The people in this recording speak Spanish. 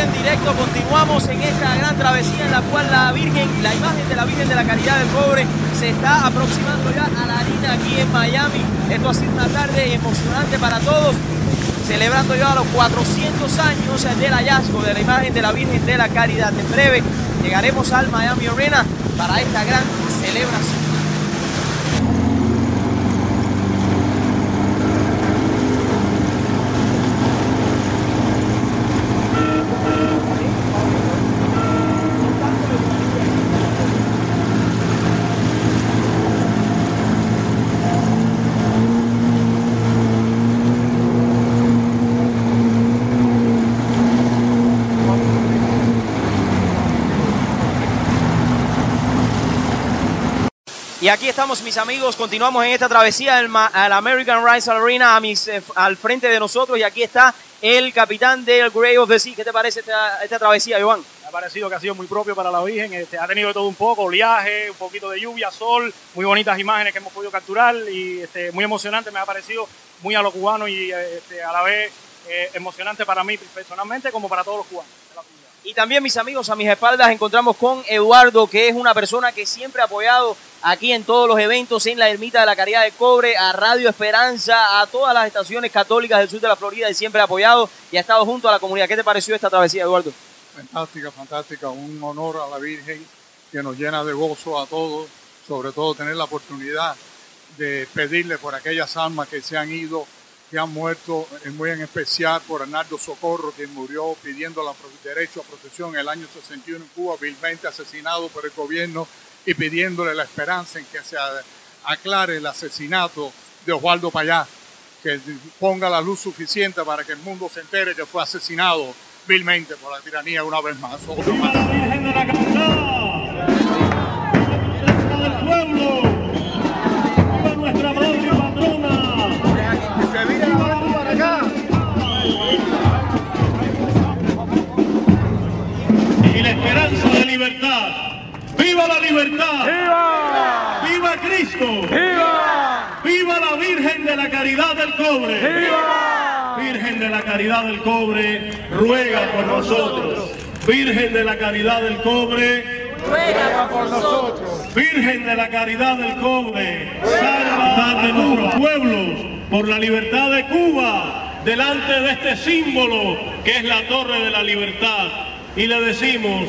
en directo continuamos en esta gran travesía en la cual la Virgen, la imagen de la Virgen de la Caridad del Cobre se está aproximando ya a la harina aquí en Miami. Esto ha sido una tarde emocionante para todos, celebrando ya los 400 años del hallazgo de la imagen de la Virgen de la Caridad. En breve llegaremos al Miami Arena para esta gran celebración. Y aquí estamos, mis amigos. Continuamos en esta travesía al, American Rice Arena a mis, eh, al frente de nosotros. Y aquí está el capitán del Grey of the Sea. ¿Qué te parece esta, travesía, Iván? Me ha parecido que ha sido muy propio para la Virgen. Este, ha tenido todo un poco: oleaje, un poquito de lluvia, sol, muy bonitas imágenes que hemos podido capturar. Y este, muy emocionante. Me ha parecido muy a lo cubano y este, a la vez eh, emocionante para mí personalmente, como para todos los cubanos. Y también, mis amigos, a mis espaldas encontramos con Eduardo, que es una persona que siempre ha apoyado aquí en todos los eventos en la Ermita de la Caridad de Cobre, a Radio Esperanza, a todas las estaciones católicas del sur de la Florida y siempre ha apoyado y ha estado junto a la comunidad. ¿Qué te pareció esta travesía, Eduardo? Fantástica, fantástica. Un honor a la Virgen que nos llena de gozo a todos, sobre todo tener la oportunidad de pedirle por aquellas almas que se han ido que han muerto, muy en especial por Arnaldo Socorro, que murió pidiendo la derecho a protección en el año 61 en Cuba, vilmente asesinado por el gobierno y pidiéndole la esperanza en que se aclare el asesinato de Osvaldo Payá, que ponga la luz suficiente para que el mundo se entere que fue asesinado vilmente por la tiranía una vez más. ¡Viva la ¡Viva la libertad! ¡Viva! ¡Viva Cristo! ¡Viva! ¡Viva la Virgen de la Caridad del Cobre! ¡Viva! Virgen de la Caridad del Cobre, ruega por nosotros. Virgen de la Caridad del Cobre, ruega por nosotros. Virgen de la Caridad del Cobre, salva a nuestros pueblos por la libertad de Cuba delante de este símbolo que es la Torre de la Libertad. Y le decimos,